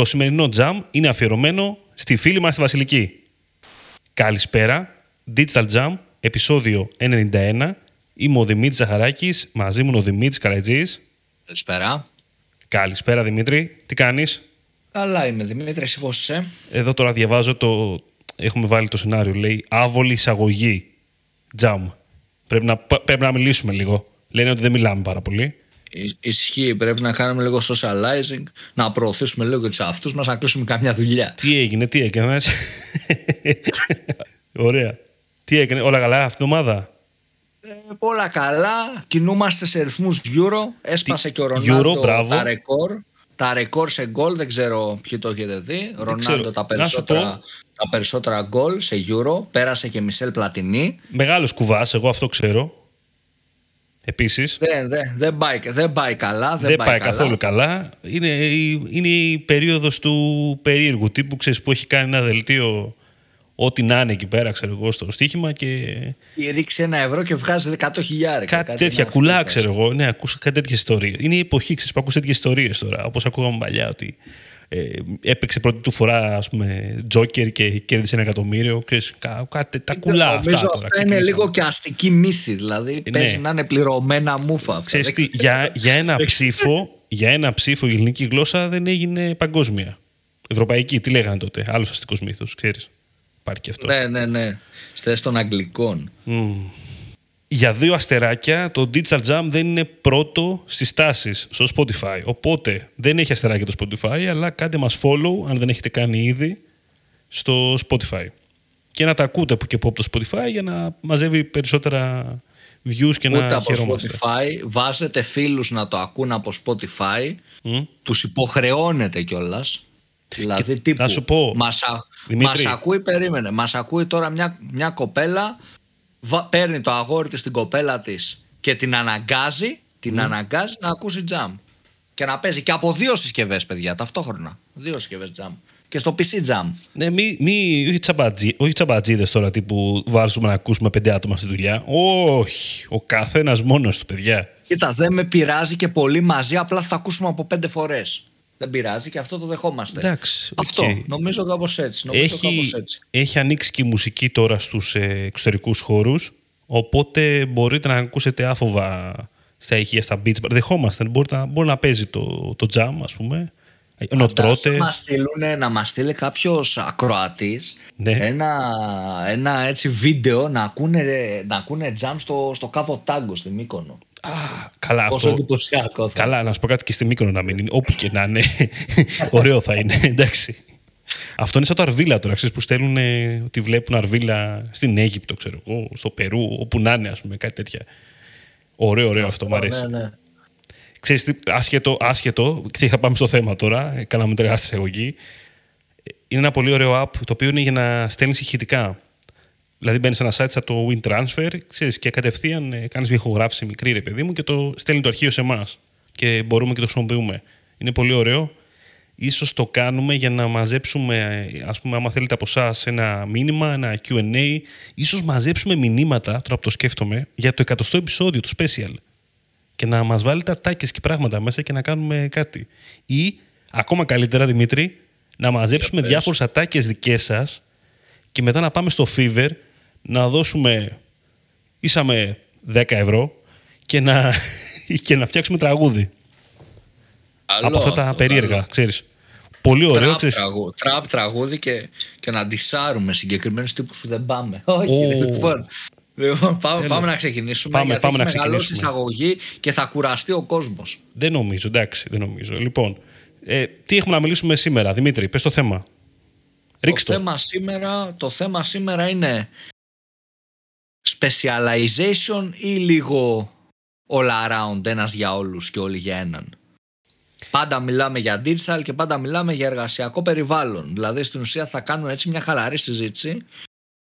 Το σημερινό jam είναι αφιερωμένο στη φίλη μας τη Βασιλική. Καλησπέρα, Digital Jam, επεισόδιο 91. Είμαι ο Δημήτρης Ζαχαράκης, μαζί μου είναι ο Δημήτρης Καρατζής. Καλησπέρα. Καλησπέρα Δημήτρη, τι κάνεις; Καλά είμαι Δημήτρη, εσύ πώς είσαι; Εδώ τώρα διαβάζω το... Έχουμε βάλει το σενάριο, λέει άβολη εισαγωγή. Jam. Πρέπει να, πρέπει να μιλήσουμε λίγο. Λένε ότι δεν μιλάμε πάρα πολύ. Ισχύει, πρέπει να κάνουμε λίγο socializing, να προωθήσουμε λίγο τους αυτού μας, να κλείσουμε καμιά δουλειά. Τι έγινε, τι έκανες; Ωραία. Τι έκανε, όλα καλά αυτή την εβδομάδα. Ε, όλα καλά, κινούμαστε σε ρυθμούς Euro, έσπασε και ο Ρονάλντο τα ρεκόρ. Τα ρεκόρ σε γκολ, δεν ξέρω ποιοι το έχετε δει. Ρονάλντο τα περισσότερα, τα περισσότερα γκολ σε Euro, πέρασε και Μισελ Πλατινί. Μεγάλος κουβάς, εγώ αυτό ξέρω. Επίσης. Δεν, δεν, δεν, πάει, δεν πάει καλά. Δεν, δεν πάει, πάει καθόλου καλά. Είναι, είναι η περίοδος του περίεργου τύπου ξέρεις, που έχει κάνει ένα δελτίο ό,τι να είναι εκεί πέρα, ξέρω εγώ, στο στοίχημα και. Ρίξει ένα ευρώ και βγάζει 100 χιλιάρια. Κάτι, κάτι τέτοια κουλά, ξέρω εγώ. Ναι, ακούσα κάτι τέτοιες ιστορίες. Είναι η εποχή, ξέρεις που ακούς τέτοιες ιστορίες τώρα. Όπως ακούγαμε παλιά, ότι ε, έπαιξε πρώτη του φορά, ας πούμε, Τζόκερ και κέρδισε ένα εκατομμύριο. Ξέρεις, κά, κάτι, τα κουλά αυτά. Νομίζω αυτά είναι λίγο και αστική μύθη. Δηλαδή, ε, παίζει να είναι πληρωμένα μούφα. Αυτά. Ξέρεις τι, για, για, ένα ψήφο, για ένα ψήφο η ελληνική γλώσσα δεν έγινε παγκόσμια. Ευρωπαϊκή, τι λέγανε τότε. Άλλος αστικός μύθος, ξέρεις. Υπάρχει και αυτό. Ναι, ναι, ναι. Στι των Αγγλικών. Mm για δύο αστεράκια το Digital Jam δεν είναι πρώτο στις τάσεις στο Spotify. Οπότε δεν έχει αστεράκια το Spotify, αλλά κάντε μας follow αν δεν έχετε κάνει ήδη στο Spotify. Και να τα ακούτε που και από το Spotify για να μαζεύει περισσότερα views και Ούτε να από χαιρόμαστε. Spotify, βάζετε φίλους να το ακούν από Spotify, mm. τους υποχρεώνετε κιόλας. Δηλαδή τύπου, να σου πω, μας, μας ακούει, περίμενε, μας ακούει τώρα μια, μια κοπέλα παίρνει το αγόρι της την κοπέλα της και την αναγκάζει, την mm. αναγκάζει να ακούσει jam. Και να παίζει και από δύο συσκευές, παιδιά, ταυτόχρονα. Δύο συσκευές jam. Και στο PC jam. Ναι, μη, μη, όχι, τσαμπατζί, όχι τσαμπατζίδες τώρα τύπου βάζουμε να ακούσουμε πέντε άτομα στη δουλειά. Όχι. Ο καθένας μόνος του, παιδιά. Κοίτα, δεν με πειράζει και πολύ μαζί, απλά θα το ακούσουμε από πέντε φορές. Δεν πειράζει και αυτό το δεχόμαστε. Εντάξει, αυτό. Νομίζω κάπως έτσι. Νομίζω έχει, κάπως έτσι. έχει ανοίξει και η μουσική τώρα στους ε, εξωτερικούς χώρους. Οπότε μπορείτε να ακούσετε άφοβα στα ηχεία, στα beach. Δεχόμαστε. Μπορεί να, μπορεί να παίζει το, το jam, ας πούμε. Ενώ τρώτε. Να, στείλουν, να μας στείλει κάποιος ακροατής ναι. ένα, ένα έτσι βίντεο να ακούνε, να ακούνε jam στο, στο κάβο τάγκο στη Μύκονο. Α, καλά Πόσο αυτό. εντυπωσιακό θα. Καλά, να σου πω κάτι και στη Μύκονο να μην είναι. Όπου και να είναι. Ωραίο θα είναι. Εντάξει. Αυτό είναι σαν το Αρβίλα τώρα, ξέρεις, που στέλνουν ότι βλέπουν Αρβίλα στην Αίγυπτο, ξέρω εγώ, στο Περού, όπου να είναι, ας πούμε, κάτι τέτοια. Ωραίο, ωραίο αυτό, μου αρέσει. Ναι, ναι. Ξέρεις τι, άσχετο, άσχετο, και θα πάμε στο θέμα τώρα, κάναμε τεράστια εισαγωγή. Είναι ένα πολύ ωραίο app, το οποίο είναι για να στέλνεις ηχητικά. Δηλαδή μπαίνεις σε ένα site σαν το WinTransfer ξέρεις, και κατευθείαν ε, κάνεις μια ηχογράφηση μικρή, ρε παιδί μου, και το στέλνει το αρχείο σε εμάς. Και μπορούμε και το χρησιμοποιούμε. Είναι πολύ ωραίο. Ίσως το κάνουμε για να μαζέψουμε, ας πούμε, άμα θέλετε από εσάς ένα μήνυμα, ένα Q&A, ίσως μαζέψουμε μηνύματα, τώρα που το σκέφτομαι, για το εκατοστό επεισόδιο, του special. Και να μας βάλετε ατάκες και πράγματα μέσα και να κάνουμε κάτι. Ή, ακόμα καλύτερα, Δημήτρη, να μαζέψουμε διάφορες ατάκες δικές σας και μετά να πάμε στο Fever να δώσουμε ίσαμε 10 ευρώ και να, και να φτιάξουμε τραγούδι. από αυτά τα περίεργα, ξέρεις. Πολύ ωραίο. Τραπ, ξέρεις. Τραγούδι, τραπ τραγούδι και, και να αντισάρουμε συγκεκριμένους τύπους που δεν πάμε. Όχι, λοιπόν. Λοιπόν, πάμε, πάμε να ξεκινήσουμε. Πάμε, γιατί πάμε να ξεκινήσουμε. εισαγωγή και θα κουραστεί ο κόσμος. Δεν νομίζω, εντάξει, δεν νομίζω. Λοιπόν, ε, τι έχουμε να μιλήσουμε σήμερα, Δημήτρη, πες το θέμα. Ρίξ το. Θέμα σήμερα, το θέμα σήμερα είναι specialization ή λίγο all around, ένας για όλους και όλοι για έναν. Πάντα μιλάμε για digital και πάντα μιλάμε για εργασιακό περιβάλλον. Δηλαδή στην ουσία θα κάνουμε έτσι μια χαλαρή συζήτηση,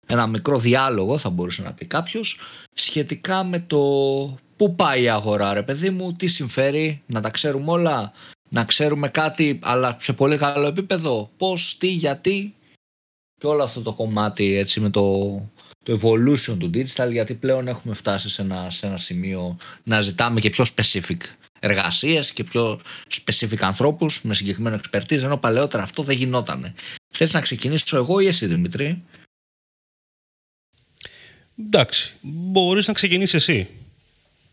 ένα μικρό διάλογο θα μπορούσε να πει κάποιος, σχετικά με το πού πάει η αγορά ρε παιδί μου, τι συμφέρει, να τα ξέρουμε όλα, να ξέρουμε κάτι αλλά σε πολύ καλό επίπεδο, πώς, τι, γιατί και όλο αυτό το κομμάτι έτσι με το, το evolution του digital γιατί πλέον έχουμε φτάσει σε ένα, σε ένα σημείο να ζητάμε και πιο specific εργασίες και πιο specific ανθρώπους με συγκεκριμένο expertise ενώ παλαιότερα αυτό δεν γινόταν. Θέλεις να ξεκινήσω εγώ ή εσύ Δημητρή; Εντάξει, μπορείς να ξεκινήσεις εσύ.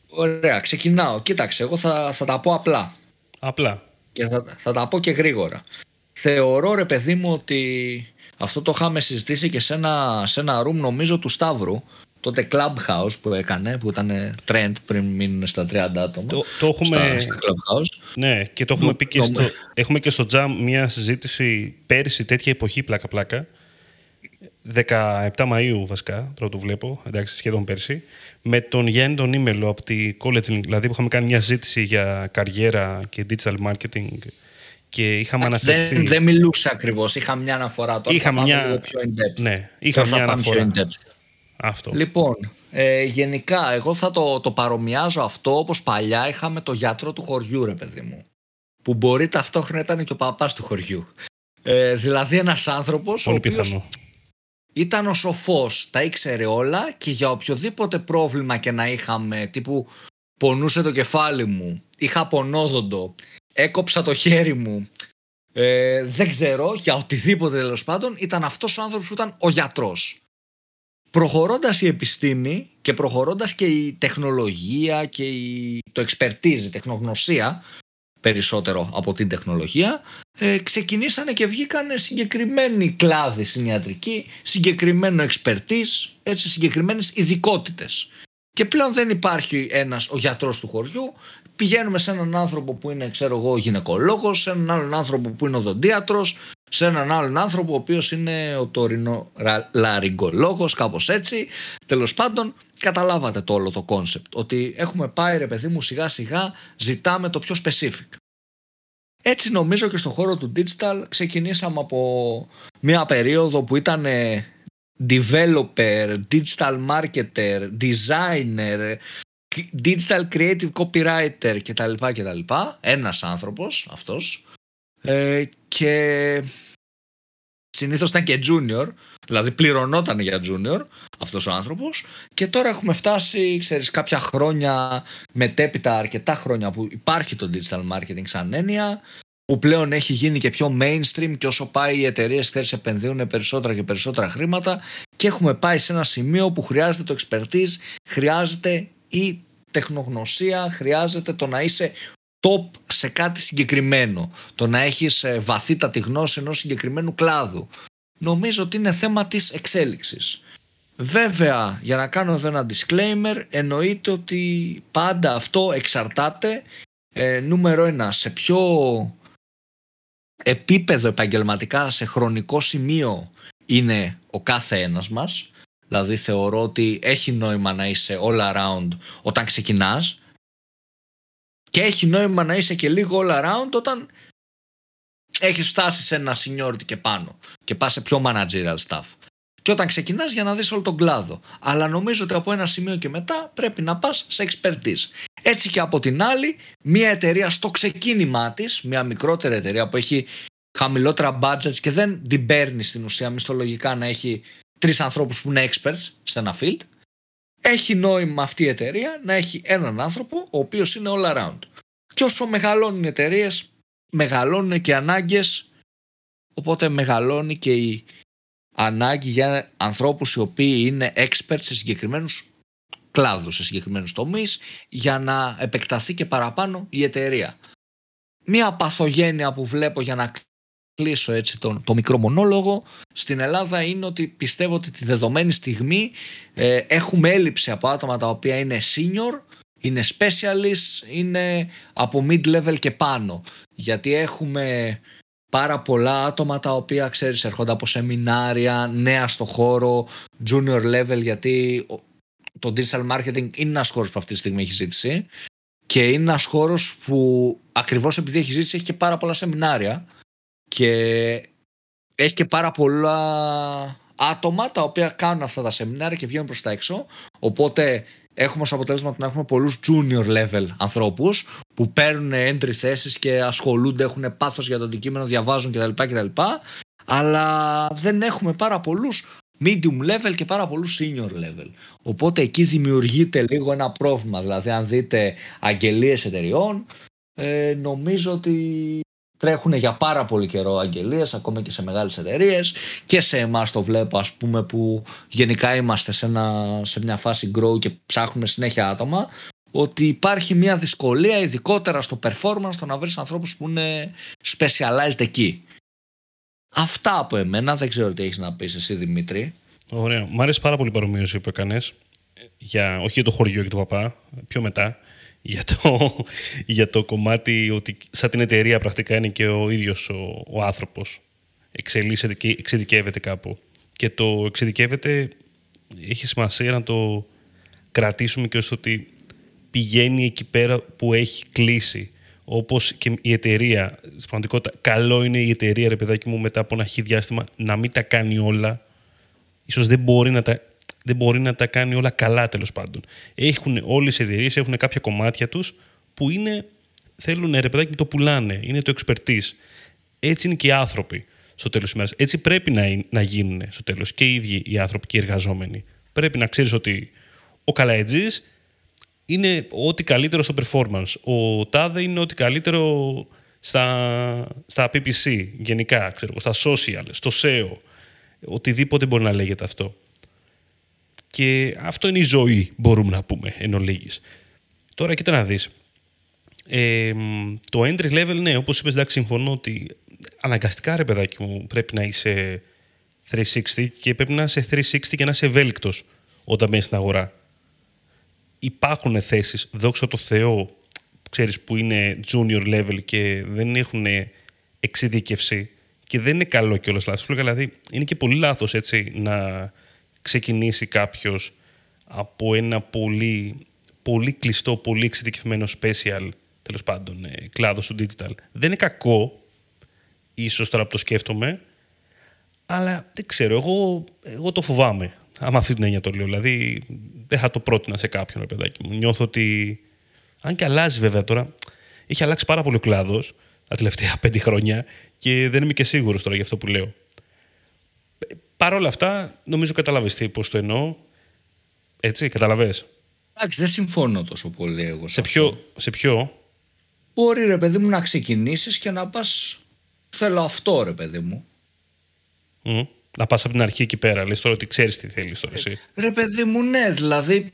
Ωραία, ξεκινάω. Κοίταξε, εγώ θα, θα τα πω απλά. Απλά. Και θα, θα τα πω και γρήγορα. Θεωρώ ρε παιδί μου ότι αυτό το είχαμε συζητήσει και σε ένα, σε ένα room νομίζω του Σταύρου τότε Clubhouse που έκανε, που ήταν trend πριν μείνουν στα 30 άτομα. Το, το έχουμε... Στα, Clubhouse. Ναι, και το έχουμε πει και στο, έχουμε και στο Jam μια συζήτηση πέρυσι τέτοια εποχή πλάκα-πλάκα. 17 Μαΐου βασικά, τώρα το βλέπω, εντάξει, σχεδόν πέρσι, με τον Γιάννη τον Ήμελο από τη College Link, δηλαδή που είχαμε κάνει μια συζήτηση για καριέρα και digital marketing και είχαμε αναφερθεί... Δεν, δεν μιλούσα ακριβώς, είχα μια αναφορά τώρα, είχα μια... πιο in-depth. Ναι, είχα μια αναφορά. Αυτό. Λοιπόν, ε, γενικά εγώ θα το, το παρομοιάζω αυτό όπως παλιά είχαμε το γιατρό του χωριού ρε παιδί μου. Που μπορεί ταυτόχρονα ήταν και ο παπάς του χωριού. Ε, δηλαδή ένας άνθρωπος Πολύ ο οποίος ήταν ο σοφός, τα ήξερε όλα και για οποιοδήποτε πρόβλημα και να είχαμε τύπου πονούσε το κεφάλι μου, είχα πονόδοντο, έκοψα το χέρι μου, ε, δεν ξέρω, για οτιδήποτε τέλος πάντων, ήταν αυτός ο άνθρωπος που ήταν ο γιατρός προχωρώντας η επιστήμη και προχωρώντας και η τεχνολογία και η, το expertise, η τεχνογνωσία περισσότερο από την τεχνολογία ε, ξεκινήσανε και βγήκαν συγκεκριμένοι κλάδοι στην ιατρική, συγκεκριμένο expertise, έτσι, συγκεκριμένες ειδικότητες. Και πλέον δεν υπάρχει ένας ο γιατρός του χωριού, πηγαίνουμε σε έναν άνθρωπο που είναι ξέρω εγώ γυναικολόγος, σε έναν άλλον άνθρωπο που είναι οδοντίατρος, σε έναν άλλον άνθρωπο ο οποίος είναι ωτορινολαρυγγολόγος κάπως έτσι. Τέλος πάντων καταλάβατε το όλο το concept ότι έχουμε πάει ρε παιδί μου σιγά σιγά ζητάμε το πιο specific. Έτσι νομίζω και στον χώρο του digital ξεκινήσαμε από μια περίοδο που ήταν developer, digital marketer, designer, digital creative copywriter κτλ. κτλ. Ένας άνθρωπος αυτός ε, και συνήθως ήταν και junior, δηλαδή πληρωνόταν για junior αυτός ο άνθρωπος και τώρα έχουμε φτάσει, ξέρεις, κάποια χρόνια μετέπειτα αρκετά χρόνια που υπάρχει το digital marketing σαν έννοια που πλέον έχει γίνει και πιο mainstream και όσο πάει οι εταιρείες θέλει επενδύουν περισσότερα και περισσότερα χρήματα και έχουμε πάει σε ένα σημείο που χρειάζεται το expertise, χρειάζεται η τεχνογνωσία, χρειάζεται το να είσαι top σε κάτι συγκεκριμένο. Το να έχεις ε, βαθύτατη γνώση ενός συγκεκριμένου κλάδου. Νομίζω ότι είναι θέμα της εξέλιξης. Βέβαια, για να κάνω εδώ ένα disclaimer, εννοείται ότι πάντα αυτό εξαρτάται ε, νούμερο ένα, σε ποιο επίπεδο επαγγελματικά, σε χρονικό σημείο είναι ο κάθε ένας μας. Δηλαδή θεωρώ ότι έχει νόημα να είσαι all around όταν ξεκινάς και έχει νόημα να είσαι και λίγο all around όταν έχεις φτάσει σε ένα seniority και πάνω και πας σε πιο managerial stuff. Και όταν ξεκινάς για να δεις όλο τον κλάδο. Αλλά νομίζω ότι από ένα σημείο και μετά πρέπει να πας σε expertise. Έτσι και από την άλλη, μια εταιρεία στο ξεκίνημά της, μια μικρότερη εταιρεία που έχει χαμηλότερα budgets και δεν την παίρνεις στην ουσία μισθολογικά να έχει τρεις ανθρώπους που είναι experts σε ένα field, έχει νόημα αυτή η εταιρεία να έχει έναν άνθρωπο ο οποίος είναι all around. Και όσο μεγαλώνουν οι εταιρείες, μεγαλώνουν και οι ανάγκες, οπότε μεγαλώνει και η ανάγκη για ανθρώπους οι οποίοι είναι experts σε συγκεκριμένους κλάδους, σε συγκεκριμένους τομείς, για να επεκταθεί και παραπάνω η εταιρεία. Μία παθογένεια που βλέπω για να κλείσω έτσι τον, το μικρό μονόλογο. Στην Ελλάδα είναι ότι πιστεύω ότι τη δεδομένη στιγμή ε, έχουμε έλλειψη από άτομα τα οποία είναι senior, είναι specialist, είναι από mid-level και πάνω. Γιατί έχουμε πάρα πολλά άτομα τα οποία ξέρεις έρχονται από σεμινάρια, νέα στο χώρο, junior level γιατί το digital marketing είναι ένας χώρος που αυτή τη στιγμή έχει ζήτηση. Και είναι ένας χώρος που ακριβώς επειδή έχει ζήτηση έχει και πάρα πολλά σεμινάρια και έχει και πάρα πολλά άτομα τα οποία κάνουν αυτά τα σεμινάρια και βγαίνουν προς τα έξω οπότε έχουμε ως αποτέλεσμα να έχουμε πολλούς junior level ανθρώπους που παίρνουν entry θέσεις και ασχολούνται, έχουν πάθος για το αντικείμενο, διαβάζουν κτλ. κτλ αλλά δεν έχουμε πάρα πολλούς medium level και πάρα πολλούς senior level. Οπότε εκεί δημιουργείται λίγο ένα πρόβλημα. Δηλαδή, αν δείτε αγγελίες εταιριών, ε, νομίζω ότι τρέχουν για πάρα πολύ καιρό αγγελίες ακόμα και σε μεγάλες εταιρείες και σε εμάς το βλέπω ας πούμε που γενικά είμαστε σε, ένα, σε μια φάση grow και ψάχνουμε συνέχεια άτομα ότι υπάρχει μια δυσκολία ειδικότερα στο performance το να βρεις ανθρώπους που είναι specialized εκεί. Αυτά από εμένα, δεν ξέρω τι έχεις να πεις εσύ Δημήτρη. Ωραία. Μ' άρεσε πάρα πολύ η παρομοίωση που έκανες. Για, όχι για το χωριό και τον παπά, πιο μετά. Για το, για το κομμάτι ότι σαν την εταιρεία πρακτικά είναι και ο ίδιος ο, ο άνθρωπος. Εξελίσσεται και εξειδικεύεται κάπου. Και το εξειδικεύεται έχει σημασία να το κρατήσουμε και ώστε ότι πηγαίνει εκεί πέρα που έχει κλείσει. Όπως και η εταιρεία. Στην πραγματικότητα, καλό είναι η εταιρεία, ρε παιδάκι μου, μετά από ένα χι διάστημα να μην τα κάνει όλα. Ίσως δεν μπορεί να τα, δεν μπορεί να τα κάνει όλα καλά τέλος πάντων. Έχουν όλες οι εταιρείε έχουν κάποια κομμάτια τους που είναι, θέλουν ρε παιδάκι μου το πουλάνε. Είναι το expertise. Έτσι είναι και οι άνθρωποι στο τέλος της ημέρας. Έτσι πρέπει να, να γίνουν στο τέλος και οι ίδιοι οι άνθρωποι και οι εργαζόμενοι. Πρέπει να ξέρεις ότι ο Καλαετζή είναι ό,τι καλύτερο στο performance. Ο Τάδε είναι ό,τι καλύτερο στα, στα PPC γενικά, ξέρω, στα social, στο SEO. Οτιδήποτε μπορεί να λέγεται αυτό. Και αυτό είναι η ζωή, μπορούμε να πούμε, εν ολίγης. Τώρα, κοίτα να δεις. Ε, το entry level, ναι, όπως είπες, εντάξει, συμφωνώ ότι αναγκαστικά, ρε παιδάκι μου, πρέπει να είσαι 360 και πρέπει να είσαι 360 και να είσαι ευέλικτος όταν μπαίνεις στην αγορά υπάρχουν θέσεις, δόξα τω Θεώ, ξέρεις, που είναι junior level και δεν έχουν εξειδίκευση και δεν είναι καλό κιόλας λάθος. Δηλαδή, είναι και πολύ λάθος έτσι να ξεκινήσει κάποιος από ένα πολύ, πολύ κλειστό, πολύ εξειδικευμένο special, τέλος πάντων, ε, κλάδο του digital. Δεν είναι κακό, ίσως τώρα που το σκέφτομαι, αλλά δεν ξέρω, εγώ, εγώ το φοβάμαι. Άμα αυτή την έννοια το λέω. Δηλαδή, δεν θα το πρότεινα σε κάποιον, ρε παιδάκι μου. Νιώθω ότι. Αν και αλλάζει βέβαια τώρα. Έχει αλλάξει πάρα πολύ ο κλάδος τα τελευταία πέντε χρόνια και δεν είμαι και σίγουρος τώρα για αυτό που λέω. Παρ' όλα αυτά, νομίζω καταλαβες πώς το εννοώ. Έτσι, καταλαβέ. Εντάξει, δεν συμφωνώ τόσο πολύ εγώ. Σε, ποιο, σε ποιο; Μπορεί ρε παιδί μου να ξεκινήσεις και να πας. Θέλω αυτό ρε παιδί μου. Mm να πας από την αρχή εκεί πέρα. Λες τώρα ότι ξέρεις τι θέλεις τώρα εσύ. Ρε παιδί μου, ναι. Δηλαδή,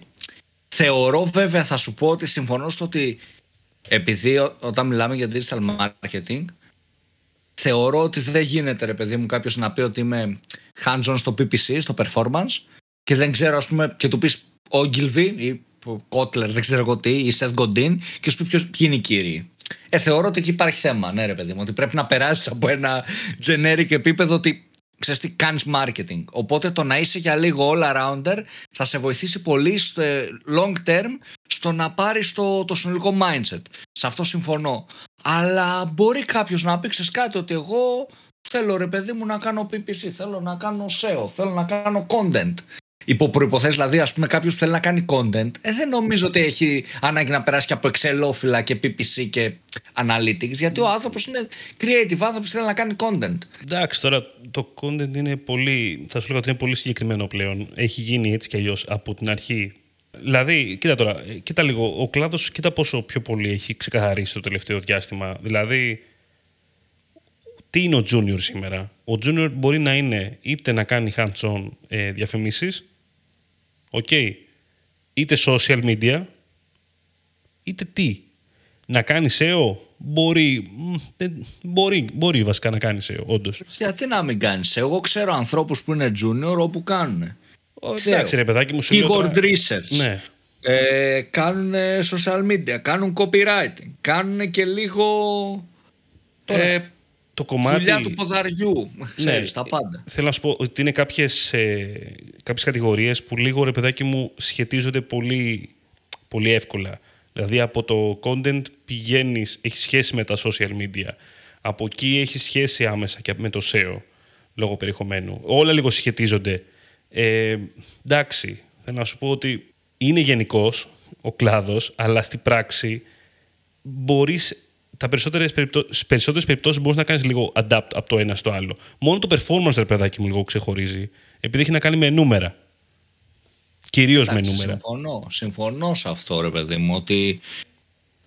θεωρώ βέβαια, θα σου πω ότι συμφωνώ στο ότι επειδή όταν μιλάμε για digital marketing, θεωρώ ότι δεν γίνεται ρε παιδί μου κάποιος να πει ότι είμαι hands-on στο PPC, στο performance και δεν ξέρω ας πούμε και του πεις Ogilvy ή Kotler, δεν ξέρω εγώ τι, ή Seth Godin και σου πει ποιος, ποιοι είναι οι κύριοι. Ε, θεωρώ ότι εκεί υπάρχει θέμα, ναι ρε παιδί μου, ότι πρέπει να περάσεις από ένα generic επίπεδο ότι ξέρεις τι κάνεις marketing. Οπότε το να είσαι για λίγο all arounder θα σε βοηθήσει πολύ στο long term στο να πάρεις το, το συνολικό mindset. Σε αυτό συμφωνώ. Αλλά μπορεί κάποιος να πει ξέρεις κάτι ότι εγώ θέλω ρε παιδί μου να κάνω PPC, θέλω να κάνω SEO, θέλω να κάνω content υπό προποθέσει, δηλαδή, ας πούμε, κάποιος που θέλει να κάνει content, ε, δεν νομίζω ότι έχει ανάγκη να περάσει και από Excelόφυλλα και PPC και Analytics, γιατί ο άνθρωπος είναι creative άνθρωπος θέλει να κάνει content. Εντάξει, τώρα το content είναι πολύ. Θα σου λέγα ότι είναι πολύ συγκεκριμένο πλέον. Έχει γίνει έτσι κι αλλιώς από την αρχή. Δηλαδή, κοίτα τώρα, ε, κοίτα λίγο. Ο κλάδος, κοίτα πόσο πιο πολύ έχει ξεκαθαρίσει το τελευταίο διάστημα. Δηλαδή, τι είναι ο junior σήμερα; Ο junior μπορεί να είναι είτε να κάνει hands-on ε, διαφημίσεις, okay, είτε social media, είτε τι. Να κάνει SEO, μπορεί, μπορεί, μπορεί βασικά να κάνει SEO, όντως. Γιατί να μην κάνεις SEO, εγώ ξέρω ανθρώπους που είναι junior όπου κάνουν. Εντάξει ρε παιδάκι μου, σου Keyword research. Ναι. Ε, κάνουν social media, κάνουν copywriting, κάνουν και λίγο... Τώρα, ε, το κομμάτι... Δουλειά του ποδαριού, ξέρεις, ναι, τα πάντα. Θέλω να σου πω ότι είναι κάποιες, ε, κάποιες κατηγορίες που λίγο, ρε παιδάκι μου, σχετίζονται πολύ, πολύ εύκολα. Δηλαδή, από το content πηγαίνεις, έχει σχέση με τα social media. Από εκεί έχει σχέση άμεσα και με το SEO, λόγω περιεχομένου. Όλα λίγο σχετίζονται. Ε, εντάξει, θέλω να σου πω ότι είναι γενικός ο κλάδος, αλλά στην πράξη μπορείς τα περισσότερες περισσότερες περιπτώσεις μπορείς να κάνεις λίγο adapt από το ένα στο άλλο. Μόνο το performance, ρε παιδάκι μου, λίγο ξεχωρίζει. επειδή έχει να κάνει με νούμερα. Κυρίως με Εντάξει, νούμερα. Συμφωνώ, συμφωνώ σε αυτό ρε παιδί μου ότι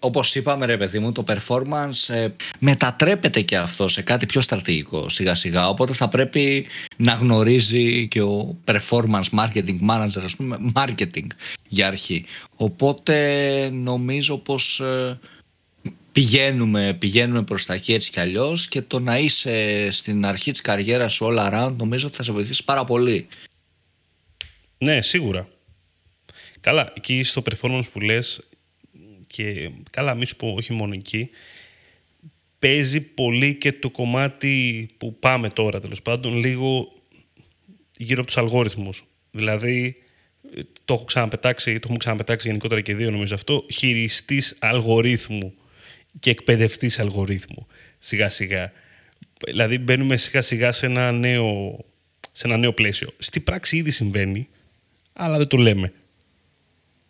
όπως είπαμε ρε παιδί μου το performance ε, μετατρέπεται και αυτό σε κάτι πιο στρατηγικό σιγά σιγά. Οπότε θα πρέπει να γνωρίζει και ο performance marketing manager ας πούμε marketing για αρχή. Οπότε νομίζω πως ε, πηγαίνουμε, πηγαίνουμε προς τα εκεί έτσι κι αλλιώς και το να είσαι στην αρχή της καριέρας σου all around νομίζω ότι θα σε βοηθήσει πάρα πολύ. Ναι, σίγουρα. Καλά, εκεί στο performance που λες και καλά μη σου πω όχι μόνο εκεί παίζει πολύ και το κομμάτι που πάμε τώρα τέλος πάντων λίγο γύρω από τους αλγόριθμους. Δηλαδή το έχω ξαναπετάξει, το έχουμε ξαναπετάξει γενικότερα και δύο νομίζω αυτό, χειριστής αλγορίθμου και εκπαιδευτής αλγορίθμου σιγά σιγά. Δηλαδή μπαίνουμε σιγά σιγά σε ένα νέο, σε ένα νέο πλαίσιο. Στη πράξη ήδη συμβαίνει, αλλά δεν το λέμε.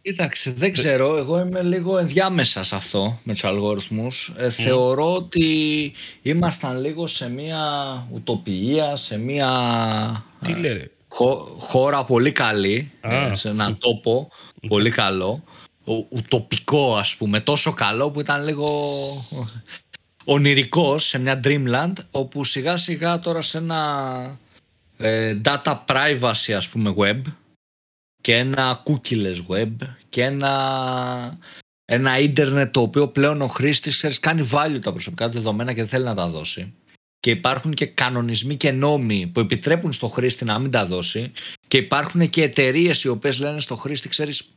Κοίταξε, δεν ξέρω. Εγώ είμαι λίγο ενδιάμεσα σε αυτό με τους αλγόριθμους. Ε, Θεωρώ ότι ήμασταν λίγο σε μια ουτοπία, σε μια Τι λέει ρε. χω- χώρα πολύ καλή, Α. ε, σε έναν τόπο πολύ καλό. Ο- Ουτοπικό ας πούμε, τόσο καλό που ήταν λίγο ονειρικός σε μια dreamland όπου σιγά σιγά τώρα σε ένα ε, data privacy ας πούμε web και ένα cookieless web και ένα, ένα ίντερνετ το οποίο πλέον ο χρήστης ξέρεις, κάνει value τα προσωπικά του δεδομένα και δεν θέλει να τα δώσει. Και υπάρχουν και κανονισμοί και νόμοι που επιτρέπουν στο χρήστη να μην τα δώσει και υπάρχουν και εταιρείες οι οποίες λένε στο χρήστη ξέρεις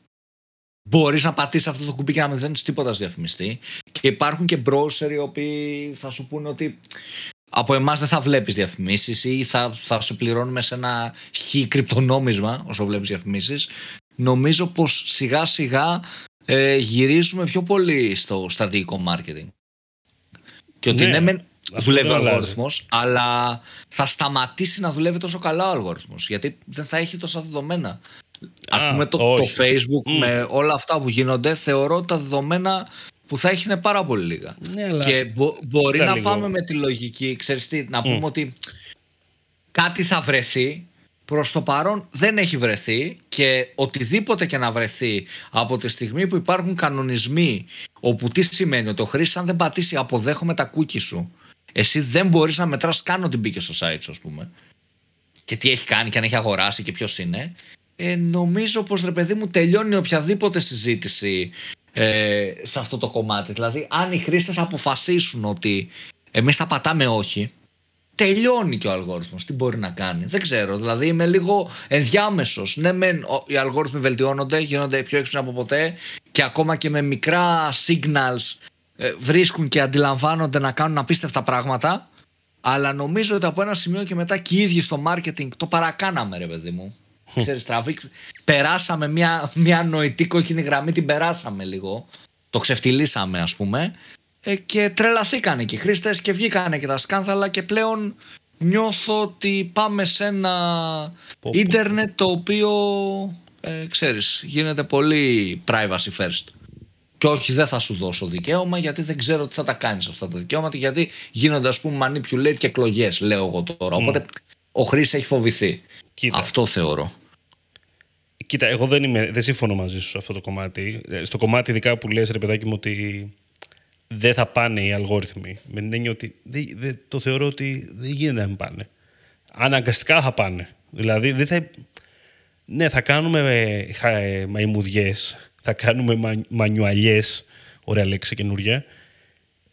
μπορείς να πατήσεις αυτό το κουμπί και να μην δίνεις τίποτα στο διαφημιστή και υπάρχουν και browser οι οποίοι θα σου πούνε ότι από εμάς δεν θα βλέπεις διαφημίσεις ή θα, θα σε πληρώνουμε σε ένα χ κρυπτονόμισμα όσο βλέπεις διαφημίσεις νομίζω πως σιγά σιγά ε, γυρίζουμε πιο πολύ στο στρατηγικό marketing και ότι Ναι, ναι, μεν αυτό δουλεύει ο δεν αλλάζει. αλγόριθμος αλλά θα σταματήσει να δουλεύει τόσο καλά ο αλγόριθμος γιατί δεν θα έχει τόσα δεδομένα Ας Α, πούμε το, το όχι. facebook Μμ. με όλα αυτά που γίνονται θεωρώ ότι τα δεδομένα που θα έχει είναι πάρα πολύ λίγα. Ναι, αλλά... και μπο- μπορεί Κοίτα να λίγο. πάμε με τη λογική, ξέρεις τι, να πούμε ότι κάτι θα βρεθεί, προς το παρόν δεν έχει βρεθεί και οτιδήποτε και να βρεθεί από τη στιγμή που υπάρχουν κανονισμοί όπου τι σημαίνει ότι ο χρήστης αν δεν πατήσει αποδέχομαι τα cookies σου. Εσύ δεν μπορείς να μετράς καν ότι μπήκε στο site σου ας πούμε. Και τι έχει κάνει και αν έχει αγοράσει και ποιος είναι. Ε, νομίζω πως ρε παιδί μου τελειώνει οποιαδήποτε συζήτηση ε, σε αυτό το κομμάτι. Δηλαδή, αν οι χρήστες αποφασίσουν ότι εμείς θα πατάμε όχι, τελειώνει και ο αλγόριθμος. Τι μπορεί να κάνει; Δεν ξέρω. Δηλαδή, είμαι λίγο ενδιάμεσος. Ναι, μεν ο- οι αλγόριθμοι βελτιώνονται, γίνονται πιο έξυπνοι από ποτέ και ακόμα και με μικρά signals ε, βρίσκουν και αντιλαμβάνονται να κάνουν απίστευτα πράγματα. Αλλά νομίζω ότι από ένα σημείο και μετά και οι ίδιοι στο marketing το παρακάναμε, ρε παιδί μου. Ξέρεις, τραβή, περάσαμε μια, μια νοητή κόκκινη γραμμή, την περάσαμε λίγο. Το ξεφτυλίσαμε, ας πούμε. Ε, και τρελαθήκανε και οι χρήστες και βγήκανε και τα σκάνδαλα και πλέον νιώθω ότι πάμε σε ένα πω. ίντερνετ το οποίο, ε, ξέρεις, γίνεται πολύ privacy first. Και όχι, δεν θα σου δώσω δικαίωμα γιατί δεν ξέρω τι θα τα κάνεις αυτά τα δικαιώματα. Γιατί γίνονται, ας πούμε, manipulate και εκλογές, λέω εγώ τώρα. Οπότε ο χρήστης έχει φοβηθεί. Κοίτα. Αυτό θεωρώ. Κοίτα, εγώ δεν, είμαι, δεν συμφωνώ μαζί σου σε αυτό το κομμάτι. Ε, Στο κομμάτι ειδικά που λες, ρε παιδάκι μου, ότι δεν θα πάνε οι αλγόριθμοι. Με την έννοια ότι δεν, δεν- το θεωρώ ότι δεν γίνεται να μην πάνε. Αναγκαστικά θα πάνε. Δηλαδή, δεν θα... Ναι, θα κάνουμε ε, χα- ε, μαϊμουδιές, θα κάνουμε μα, μανιουαλιές, ωραία λέξη καινούργια,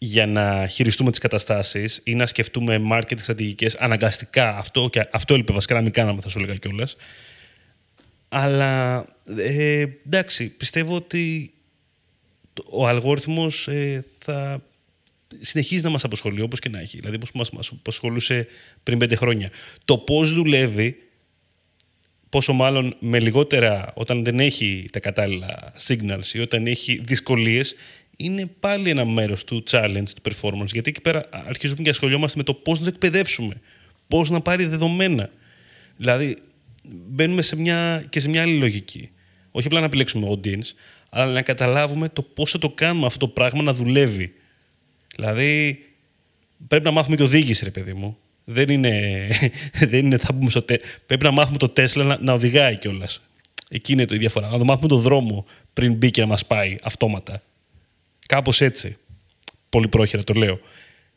για να χειριστούμε τις καταστάσεις ή να σκεφτούμε marketing στρατηγικές αναγκαστικά. Αυτό, και, αυτό έλειπε βασικά να μην κάναμε, θα σου έλεγα κιόλας. Αλλά ε, εντάξει, πιστεύω ότι το- ο αλγόριθμος ε, θα συνεχίζει να μας απασχολεί όπως και να έχει. Δηλαδή όπως μας, μας απασχολούσε πριν πέντε χρόνια. Το πώς δουλεύει, πόσο μάλλον με λιγότερα όταν δεν έχει τα κατάλληλα signals ή όταν έχει δυσκολίες, είναι πάλι ένα μέρος του challenge, του performance. Γιατί εκεί πέρα αρχίζουμε και ασχολιόμαστε με το πώς να το εκπαιδεύσουμε, πώς να πάρει δεδομένα. Δηλαδή, μπαίνουμε σε μια, και σε μια άλλη λογική. Όχι απλά να επιλέξουμε audience, αλλά να καταλάβουμε το πώς θα το κάνουμε αυτό το πράγμα να δουλεύει. Δηλαδή, πρέπει να μάθουμε και οδήγηση, ρε παιδί μου. Δεν είναι, δεν είναι θα πούμε στο τε... Πρέπει να μάθουμε το Τέσλα να, να οδηγάει κιόλας. Εκεί είναι το η διαφορά. Να το μάθουμε το δρόμο πριν μπει και να μας πάει αυτόματα. Κάπως έτσι. Πολύ πρόχειρα το λέω.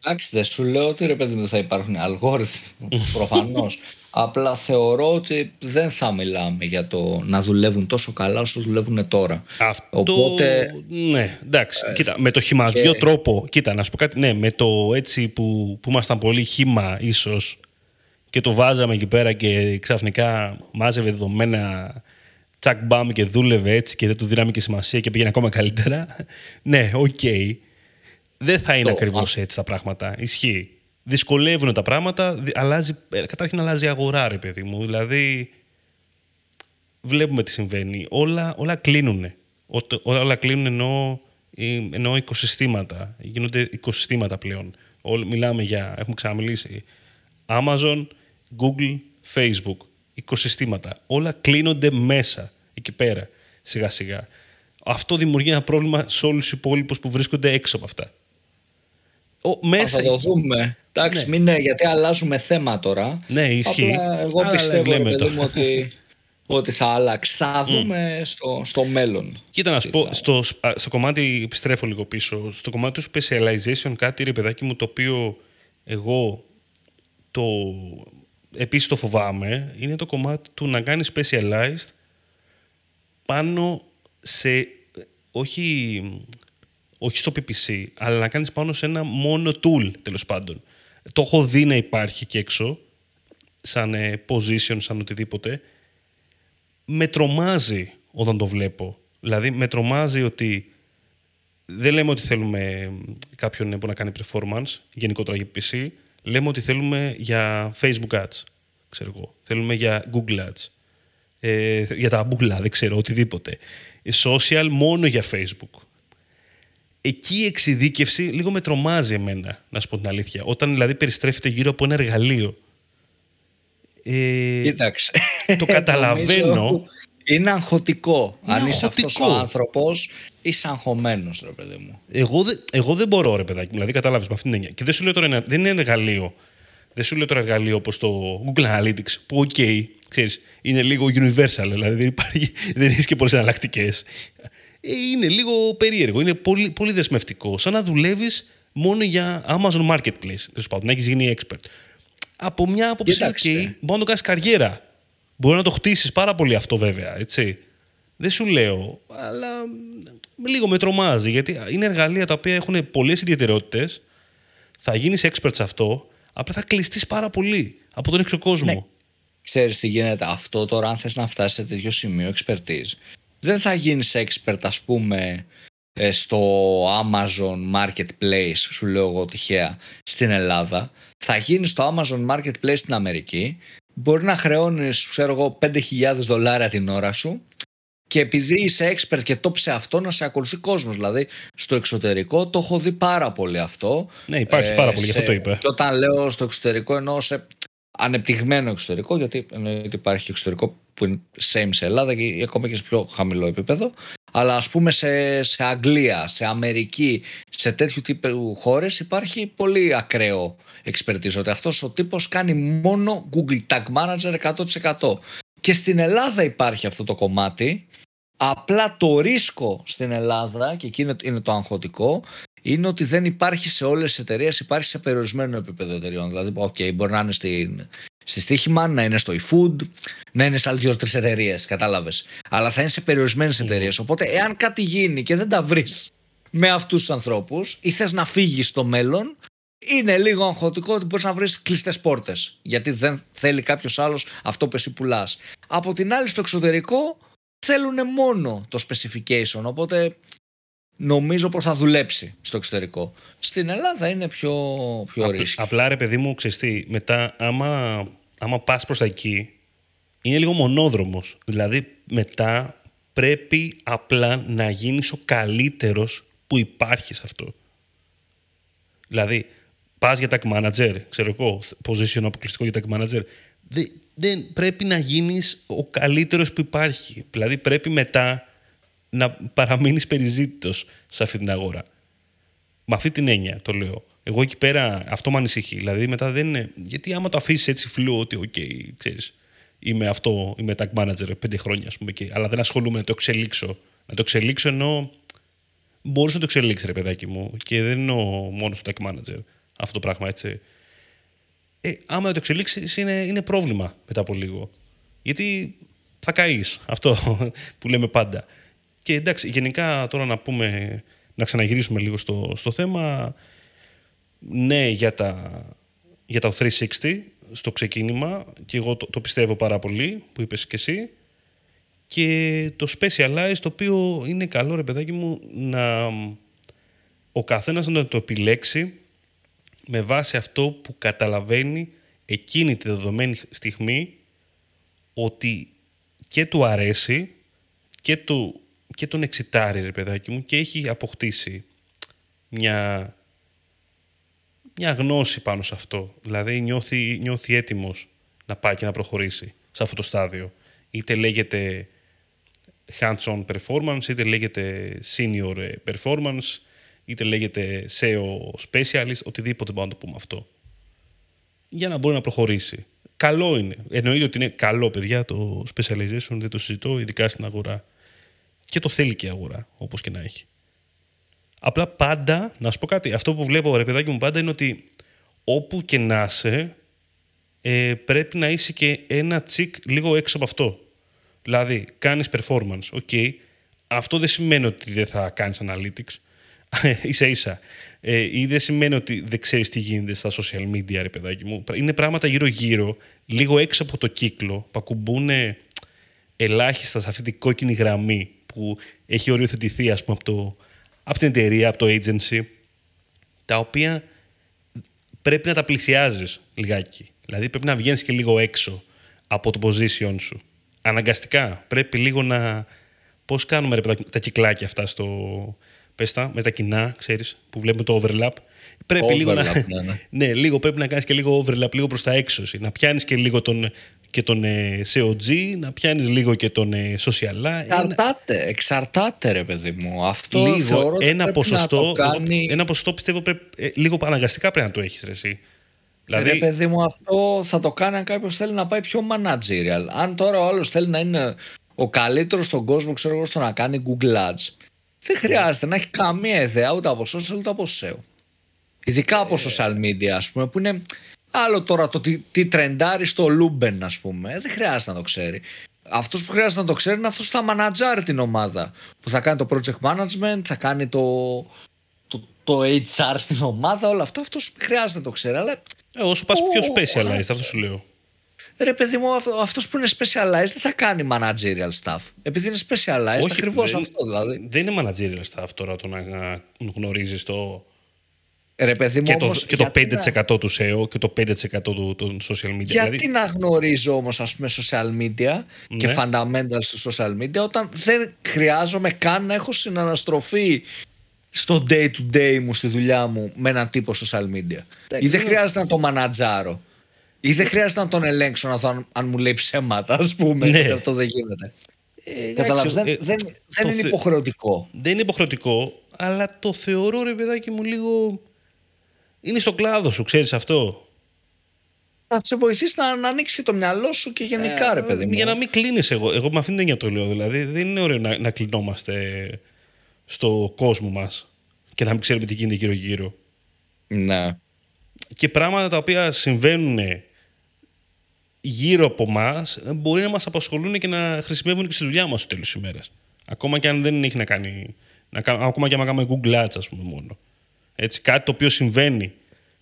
Εντάξει, δεν σου λέω ότι ρε παιδί δεν θα υπάρχουν αλγόριθμοι. Προφανώς. Απλά θεωρώ ότι δεν θα μιλάμε για το να δουλεύουν τόσο καλά όσο δουλεύουν τώρα. Αυτό. Οπότε, ναι, εντάξει. Ε, κοίτα, με το χυμαδιό και... τρόπο. Κοίτα, να σου πω κάτι. Ναι, με το έτσι που, που ήμασταν πολύ χήμα, ίσως και το βάζαμε εκεί πέρα και ξαφνικά μάζευε δεδομένα τσακ μπαμ και δούλευε έτσι και δεν του δίναμε και σημασία και πήγαινε ακόμα καλύτερα. ναι, OK. Okay. Δεν θα είναι ακριβώς έτσι τα πράγματα. Ισχύει δυσκολεύουν τα πράγματα, αλλάζει, ε, καταρχήν αλλάζει η αγορά, ρε παιδί μου. Δηλαδή, βλέπουμε τι συμβαίνει. Όλα, όλα κλείνουν. Όλα, όλα κλείνουν ενώ, ε, ενώ οικοσυστήματα. Γίνονται οικοσυστήματα πλέον. Όλοι, μιλάμε για, έχουμε ξαναμιλήσει, Amazon, Google, Facebook. Οικοσυστήματα. Όλα κλείνονται μέσα, εκεί πέρα, σιγά σιγά. Αυτό δημιουργεί ένα πρόβλημα σε όλους τους υπόλοιπους που βρίσκονται έξω από αυτά. Ο, μέσα... Θα το δούμε. Εντάξει, ναι. μην είναι, γιατί αλλάζουμε θέμα τώρα. Ναι, ισχύει. Απλά εγώ Άρα, πιστεύω λέμε παιδί ότι, ότι θα αλλάξει. Θα δούμε στο, στο μέλλον. Κοίτα να σου πω, στο, στο κομμάτι, επιστρέφω λίγο πίσω, στο κομμάτι του specialization κάτι ρε παιδάκι μου το οποίο εγώ το επίσης το φοβάμαι είναι το κομμάτι του να κάνεις specialized πάνω σε όχι όχι στο PPC, αλλά να κάνεις πάνω σε ένα μόνο tool, τέλος πάντων. Το έχω δει να υπάρχει και έξω, σαν ε, position, σαν οτιδήποτε. Με τρομάζει όταν το βλέπω. Δηλαδή, με τρομάζει ότι δεν λέμε ότι θέλουμε κάποιον που να κάνει performance, γενικότερα για PC. Λέμε ότι θέλουμε για Facebook ads, ξέρω εγώ. Θέλουμε για Google ads. Ε, για τα μπουλά, δεν ξέρω, οτιδήποτε. Social μόνο για Facebook εκεί η εξειδίκευση λίγο με τρομάζει εμένα, να σου πω την αλήθεια. Όταν δηλαδή περιστρέφεται γύρω από ένα εργαλείο. Ε, Κοίταξε. Το καταλαβαίνω. Είναι αγχωτικό. Είναι Αν είσαι αυτός ο άνθρωπος, είσαι αγχωμένος, ρε παιδί μου. Εγώ, δε, εγώ δεν μπορώ, ρε παιδάκι. Δηλαδή, κατάλαβες με αυτήν την έννοια. Και δεν σου λέω τώρα, δεν είναι εργαλείο. Δεν σου λέω τώρα εργαλείο όπως το Google Analytics, που, OK, okay, ξέρεις, είναι λίγο universal, δηλαδή δεν, υπάρχει, δεν έχεις και πολλές εναλλακτικές. Ε, είναι λίγο περίεργο. Είναι πολύ, πολύ δεσμευτικό. Σαν να δουλεύεις μόνο για Amazon Marketplace. Τέλο να έχεις γίνει expert. Από μια άποψη, okay, μπορεί να το κάνεις καριέρα. Μπορεί να το χτίσεις πάρα πολύ αυτό, βέβαια. Έτσι. Δεν σου λέω, αλλά λίγο με τρομάζει. Γιατί είναι εργαλεία τα οποία έχουν πολλές ιδιαιτερότητες. Θα γίνεις expert σε αυτό, απλά θα κλειστείς πάρα πολύ από τον έξω κόσμο. Ναι. Ξέρεις τι γίνεται. Αυτό τώρα, αν θες να φτάσεις σε τέτοιο σημείο expertise, δεν θα γίνεις expert ας πούμε ε, στο Amazon Marketplace, σου λέω εγώ τυχαία, στην Ελλάδα. Θα γίνεις στο Amazon Marketplace στην Αμερική. Μπορεί να χρεώνεις, ξέρω εγώ, 5.000 δολάρια την ώρα σου και επειδή είσαι expert και το σε αυτό να σε ακολουθεί κόσμος. Δηλαδή στο εξωτερικό το έχω δει πάρα πολύ αυτό. Ναι, υπάρχει πάρα πολύ, γι' αυτό το είπα. Και όταν λέω στο εξωτερικό εννοώ σε ανεπτυγμένο εξωτερικό, γιατί εννοείται υπάρχει εξωτερικό που είναι same σε Ελλάδα και ακόμα και σε πιο χαμηλό επίπεδο. Αλλά ας πούμε σε, σε Αγγλία, σε Αμερική, σε τέτοιου τύπου χώρες υπάρχει πολύ ακραίο εξπερτίζο ότι αυτός ο τύπος κάνει μόνο Google Tag Manager 100%. Και στην Ελλάδα υπάρχει αυτό το κομμάτι, απλά το ρίσκο στην Ελλάδα, και εκεί είναι το αγχωτικό, είναι ότι δεν υπάρχει σε όλες τις εταιρείες, υπάρχει σε περιορισμένο επίπεδο εταιρεών. Δηλαδή, okay, μπορεί να είναι στην, στη στοίχημα, να είναι στο eFood, να είναι σε άλλες δύο-τρει εταιρείες, κατάλαβες. Αλλά θα είναι σε περιορισμένες mm. εταιρείες. Οπότε, εάν κάτι γίνει και δεν τα βρεις με αυτούς τους ανθρώπους ή θες να φύγεις στο μέλλον, είναι λίγο αγχωτικό ότι μπορείς να βρεις κλειστές πόρτες. Γιατί δεν θέλει κάποιος άλλος αυτό που εσύ πουλάς. Από την άλλη, στο εξωτερικό θέλουν μόνο το specification. Οπότε νομίζω πως θα δουλέψει στο εξωτερικό. Στην Ελλάδα είναι πιο, πιο ρίσκο. Απλά ρε παιδί μου, ξέρεις μετά άμα, άμα πας προς τα εκεί, είναι λίγο μονόδρομος. Δηλαδή μετά πρέπει απλά να γίνεις ο καλύτερος που υπάρχει σε αυτό. Δηλαδή, πας για tag manager, ξέρω εγώ, position αποκλειστικό για tag manager, δεν, δεν πρέπει να γίνεις ο καλύτερος που υπάρχει. Δηλαδή πρέπει μετά να παραμείνεις περιζήτητος σε αυτή την αγορά. Με αυτή την έννοια το λέω. Εγώ εκεί πέρα αυτό με ανησυχεί. Δηλαδή μετά δεν είναι. Γιατί άμα το αφήσεις έτσι φλου, ότι, OK, okay, ξέρεις, είμαι αυτό, είμαι tag manager πέντε χρόνια, ας πούμε, και, αλλά δεν ασχολούμαι να το εξελίξω. Να το εξελίξω ενώ μπορούσε να το εξελίξεις, ρε παιδάκι μου. Και δεν εννοώ μόνο στο tag manager αυτό το πράγμα, έτσι. Ε, άμα το εξελίξεις, είναι, είναι πρόβλημα μετά από λίγο. Γιατί θα καείς. Αυτό που λέμε πάντα. Και εντάξει, γενικά τώρα να πούμε, να ξαναγυρίσουμε λίγο στο, στο θέμα. Ναι, για τα, για τα 360 στο ξεκίνημα και εγώ το, το πιστεύω πάρα πολύ που είπες και εσύ. Και το Specialized το οποίο είναι καλό ρε παιδάκι μου να ο καθένας να το επιλέξει με βάση αυτό που καταλαβαίνει εκείνη τη δεδομένη στιγμή ότι και του αρέσει και, του, και τον εξητάρει ρε παιδάκι μου και έχει αποκτήσει μια, μια γνώση πάνω σε αυτό. Δηλαδή νιώθει, νιώθει έτοιμος να πάει και να προχωρήσει σε αυτό το στάδιο. Είτε λέγεται hands-on performance, είτε λέγεται senior performance, είτε λέγεται SEO specialist, οτιδήποτε μπορούμε να το πούμε αυτό. Για να μπορεί να προχωρήσει. Καλό είναι. Εννοείται ότι είναι καλό, παιδιά, το specialization, δεν το συζητώ, ειδικά στην αγορά. Και το θέλει και η αγορά, όπως και να έχει. Απλά πάντα, να σου πω κάτι, αυτό που βλέπω ρε παιδάκι μου πάντα είναι ότι όπου και να είσαι, ε, πρέπει να είσαι και ένα τσικ λίγο έξω από αυτό. Δηλαδή, κάνεις performance, ok, αυτό δεν σημαίνει ότι δεν θα κάνεις analytics, ίσα ίσα. Ε, ή δεν σημαίνει ότι δεν ξέρεις τι γίνεται στα social media, ρε παιδάκι μου. Είναι πράγματα γύρω-γύρω, λίγο έξω από το κύκλο, που ακουμπούν ελάχιστα σε αυτή την κόκκινη γραμμή που έχει οριοθετηθεί, ας πούμε, από το, από την εταιρεία, από το agency, τα οποία πρέπει να τα πλησιάζεις λιγάκι. Δηλαδή πρέπει να βγαίνεις και λίγο έξω από το position σου. Αναγκαστικά πρέπει λίγο να... Πώς κάνουμε ρε, τα κυκλάκια αυτά στο... Πες τα, με τα κοινά, ξέρεις, που βλέπουμε το overlap. Πρέπει overlap, λίγο να... ναι, ναι. ναι, λίγο πρέπει να κάνεις και λίγο overlap, λίγο προς τα έξω. εσύ. Να πιάνεις και λίγο τον, και τον ε, COG, να πιάνεις λίγο και τον ε, social. Ένα- Εξαρτάται, εξαρτάται ρε παιδί μου. Αυτό λίγο, θεωρώ ότι ένα πρέπει ποσοστό, να το κάνει... ένα ποσοστό πιστεύω πρέπει, ε, λίγο αναγκαστικά πρέπει να το έχεις ρε, εσύ. Δηλαδή... Ρε παιδί μου αυτό θα το κάνει αν κάποιος θέλει να πάει πιο managerial. Αν τώρα ο άλλος θέλει να είναι ο καλύτερος στον κόσμο ξέρω εγώ στο να κάνει Google Ads δεν χρειάζεται να έχει καμία ιδέα ούτε από social ούτε από SEO. Ειδικά από social media ας πούμε που είναι άλλο τώρα το τι, τι τρεντάρει στο Luben ας πούμε. Δεν χρειάζεται να το ξέρει. Αυτός που χρειάζεται να το ξέρει είναι αυτός που θα μανατζάρει την ομάδα. Που θα κάνει το project management, θα κάνει το, το, το HR στην ομάδα, όλα αυτά. Αυτός χρειάζεται να το ξέρει. Αλλά Ε, όσο πας πιο Ω, specialized, αυτό σου λέω. Ρε παιδί μου, αυτό αυτός που είναι specialized δεν θα κάνει managerial stuff. Επειδή είναι specialized, Όχι, ακριβώς δεν- αυτό δηλαδή. Δεν είναι managerial staff τώρα το να να γνωρίζεις το, Ρε παιδί μου, και, το, όμως, και το γιατί 5% του SEO και το 5% του, των social media. Γιατί Δηλαδή, να γνωρίζω όμως ας πούμε social media και Ναι. fundamentals του social media όταν δεν χρειάζομαι καν να έχω συναναστροφή στο day to day μου στη δουλειά μου με έναν τύπο social media. Ή δεν χρειάζεται να το μανατζάρω. Ή δεν χρειάζεται να τον ελέγξω να δω αν, αν μου λέει ψέματα, ας πούμε. Ναι. γιατί Αυτό δεν γίνεται. ε, εντάξει, Καταλάβεις, δεν, ε, δεν, το δεν είναι θε- υποχρεωτικό. Δεν είναι υποχρεωτικό, αλλά το θεωρώ ρε παιδάκι μου λίγο... Είναι στο κλάδο σου, ξέρεις αυτό; Θα σε βοηθήσει να, να ανοίξεις και το μυαλό σου και γενικά, ρε παιδί μου. Ε, Για να μην κλείνεις εγώ. Εγώ με αυτήν την έννοια το λέω. Δηλαδή δεν είναι ωραίο να, να κλεινόμαστε στο κόσμο μας και να μην ξέρουμε τι γίνεται γύρω-γύρω. Ναι. Και πράγματα τα οποία συμβαίνουν γύρω από εμά μπορεί να μας απασχολούν και να χρησιμεύουν και στη δουλειά μας στο τέλος της ημέρας. Ακόμα και αν δεν έχει να κάνει. Να, κα- ακόμα και αν κάνουμε Google Ads, ας πούμε, μόνο. Έτσι, κάτι το οποίο συμβαίνει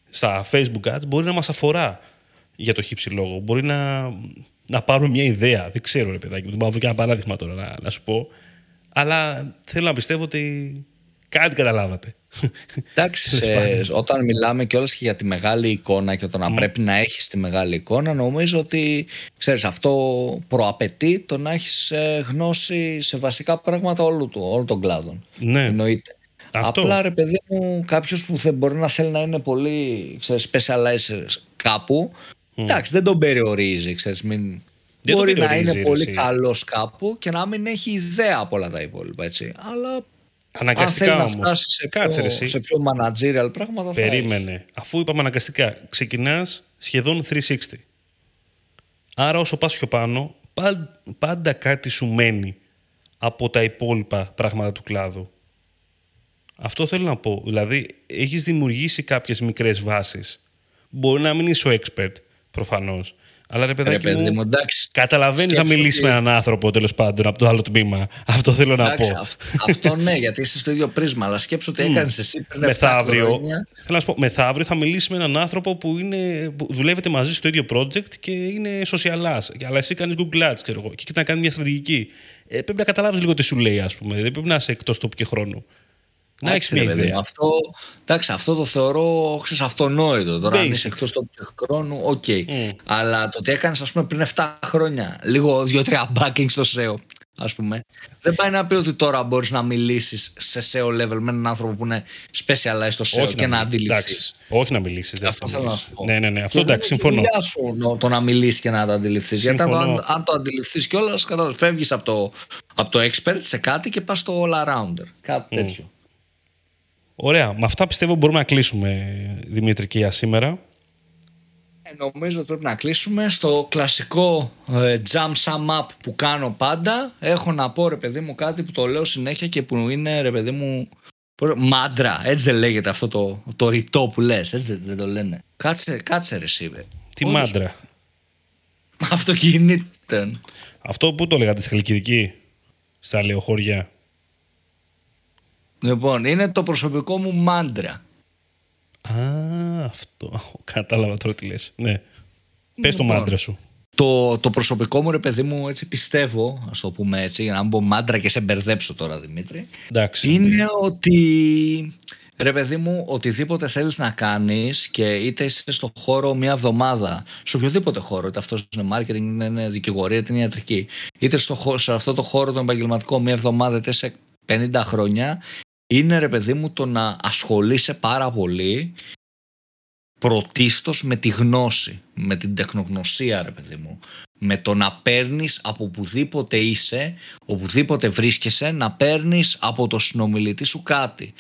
στα Facebook Ads μπορεί να μας αφορά για το χύψη λόγο. Μπορεί να, να πάρουμε μια ιδέα. Δεν ξέρω, ρε παιδάκι. μου. Δεν μπορώ να βρω και ένα παράδειγμα τώρα να, να σου πω. Αλλά θέλω να πιστεύω ότι κάτι καταλάβατε. Εντάξει, Τέλος σε, όταν μιλάμε κιόλας και για τη μεγάλη εικόνα και το να πρέπει να έχεις τη μεγάλη εικόνα, νομίζω ότι, ξέρεις, αυτό προαπαιτεί το να έχεις ε, γνώση σε βασικά πράγματα όλου, του, όλων των κλάδων. ναι. Εννοείται. Αυτό. Απλά ρε παιδί μου, κάποιος που θε, μπορεί να θέλει να είναι πολύ ξέρεις, specialized κάπου, εντάξει, δεν τον περιορίζει, ξέρεις, μην... Δεν τον μπορεί να περιορίζει, είναι ρε, πολύ εσύ. καλός κάπου και να μην έχει ιδέα από όλα τα υπόλοιπα, έτσι. Αλλά Αναγκαστικά Αν θέλει όμως. να φτάσει σε, Κάτσε, ρε, πιο, εσύ. σε πιο managerial πράγματα θα έχει. Περίμενε. Αφού είπαμε αναγκαστικά, ξεκινάς σχεδόν 360. Άρα όσο πας πιο πάνω, παν- πάντα κάτι σου μένει από τα υπόλοιπα πράγματα του κλάδου. Αυτό θέλω να πω. Δηλαδή, έχεις δημιουργήσει κάποιες μικρές βάσεις. Μπορεί να μην είσαι ο expert, προφανώς. Αλλά ρε Ρε παιδάκι παιδί μου, μου, εντάξει. καταλαβαίνεις να σκέψου μιλήσει ότι- με έναν άνθρωπο τέλος πάντων από το άλλο τμήμα. Αυτό θέλω να Εντάξει, πω. αυ- αυτό ναι, γιατί είσαι στο ίδιο πρίσμα. Αλλά σκέψου ότι έκανες εσύ πριν 7 Μεθαύριο, χρόνια. θέλω να σου πω, μεθαύριο θα μιλήσει με έναν άνθρωπο που, είναι, που δουλεύετε μαζί στο ίδιο project και είναι socialάς. Αλλά εσύ κάνεις Google Ads, ξέρω εγώ, και έχετε να κάνει μια στρατηγική. Ε, πρέπει να καταλάβεις λίγο τι σου λέει, ας πούμε. Δεν πρέπει να είσαι εκτός τόπου και χρόνου. Να έχεις Εντάξει, μια ρε παιδί μου, ιδέα. Αυτό, εντάξει, αυτό το θεωρώ ξέρεις, αυτονόητο. Τώρα, αν Basic. είσαι εκτός του χρόνου, οκ. Αλλά το ότι έκανες, ας πούμε, πριν 7 χρόνια, λίγο 2-3 backing στο SEO, ας πούμε, δεν πάει να πει ότι τώρα μπορείς να μιλήσεις σε SEO level με έναν άνθρωπο που είναι specialized στο SEO και να, μιλ- αντιληφθείς. εντάξει, όχι να μιλήσεις. Αυτό θέλω να σου πω. Ναι, ναι, ναι. Αυτό Και εντάξει, δεν συμφωνώ. είναι δουλειά σου νο- το να μιλήσεις και να το αντιληφθείς. Γιατί αν, το- Συμφωνώ. αν, αν το αντιληφθείς κιόλας, φεύγεις από το, από το expert σε κάτι και πας στο all arounder. Κάτι τέτοιο. Ωραία. Με αυτά πιστεύω μπορούμε να κλείσουμε, Δημήτρη, και για σήμερα. Ε, νομίζω ότι πρέπει να κλείσουμε στο κλασικό ε, jump sum up που κάνω πάντα. Έχω να πω ρε παιδί μου κάτι που το λέω συνέχεια και που είναι ρε παιδί μου πώς- μάντρα. Έτσι δεν λέγεται αυτό το, το ρητό που λες. Έτσι δεν, δεν το λένε. Κάτσε, κάτσε ρε σίβε. Τι Όντως, μάντρα. Αυτοκινήτων. Αυτό που το λέγατε στη Χαλκιδική, στα λεωχώρια. Λοιπόν, είναι το προσωπικό μου μάντρα. Α, αυτό. Κατάλαβα τώρα τι λες. Ναι. Πες το Λοιπόν. μάντρα σου. Το, το προσωπικό μου ρε παιδί μου έτσι πιστεύω, ας το πούμε έτσι, για να μην πω μάντρα και σε μπερδέψω τώρα Δημήτρη. Εντάξει. είναι ότι ρε παιδί μου οτιδήποτε θέλεις να κάνεις και είτε είσαι στο χώρο μια εβδομάδα σε οποιοδήποτε χώρο είτε αυτός είναι marketing, είτε είναι δικηγορία, είτε είναι ιατρική είτε στο, χώ- σε αυτό το χώρο τον επαγγελματικό μια εβδομάδα είτε σε 50 χρόνια είναι ρε παιδί μου το να ασχολείσαι πάρα πολύ πρωτίστως με τη γνώση, με την τεχνογνωσία ρε παιδί μου με το να παίρνεις από οπουδήποτε είσαι, οπουδήποτε βρίσκεσαι, να παίρνεις από το συνομιλητή σου κάτι.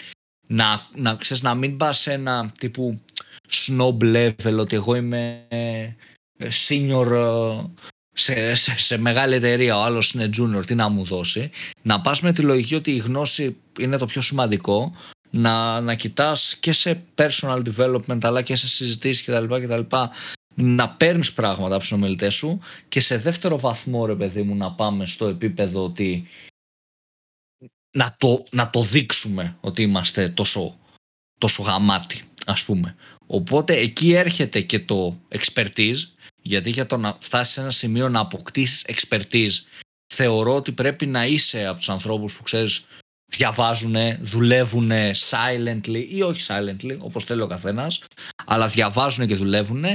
Να, να, ξέρεις, να μην πας σε ένα τύπου snob level, ότι εγώ είμαι ε, senior ε, σε, σε, σε μεγάλη εταιρεία, ο άλλος είναι junior, τι να μου δώσει. Να πας με τη λογική ότι η γνώση είναι το πιο σημαντικό, να, να κοιτάς και σε personal development αλλά και σε συζητήσεις κτλ. κτλ να παίρνεις πράγματα από τους συνομιλητές σου και σε δεύτερο βαθμό ρε παιδί μου να πάμε στο επίπεδο ότι να το, να το δείξουμε ότι είμαστε τόσο, τόσο γαμάτι ας πούμε. Οπότε εκεί έρχεται και το expertise γιατί για το να φτάσεις σε ένα σημείο να αποκτήσεις expertise θεωρώ ότι πρέπει να είσαι από τους ανθρώπους που ξέρεις διαβάζουν, δουλεύουν silently ή όχι silently όπως θέλει ο καθένας αλλά διαβάζουν και δουλεύουν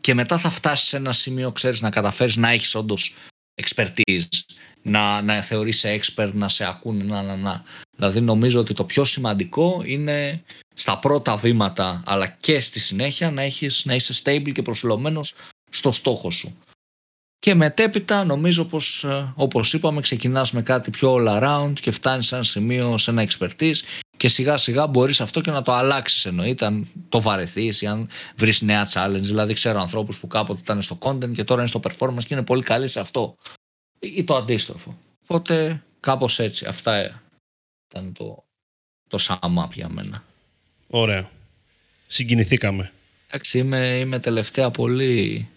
και μετά θα φτάσεις σε ένα σημείο, ξέρεις, να καταφέρεις να έχεις όντως expertise, να, να θεωρείς expert, να σε ακούνε, να, να, να. Δηλαδή νομίζω ότι το πιο σημαντικό είναι στα πρώτα βήματα, αλλά και στη συνέχεια να, έχεις, να είσαι stable και προσιλωμένος στο στόχο σου. Και μετέπειτα νομίζω πως ε, όπως είπαμε ξεκινάς με κάτι πιο all around και φτάνεις σε ένα σημείο, σε ένα expertise και σιγά σιγά μπορείς αυτό και να το αλλάξεις εννοείται αν το βαρεθείς ή αν βρεις νέα challenge. Δηλαδή ξέρω ανθρώπους που κάποτε ήταν στο content και τώρα είναι στο performance και είναι πολύ καλοί σε αυτό. Ή το αντίστροφο. Οπότε κάπως έτσι. Αυτά ήταν το, το sum up για μένα. Ωραία. Συγκινηθήκαμε. Εντάξει είμαι, είμαι τελευταία πολύ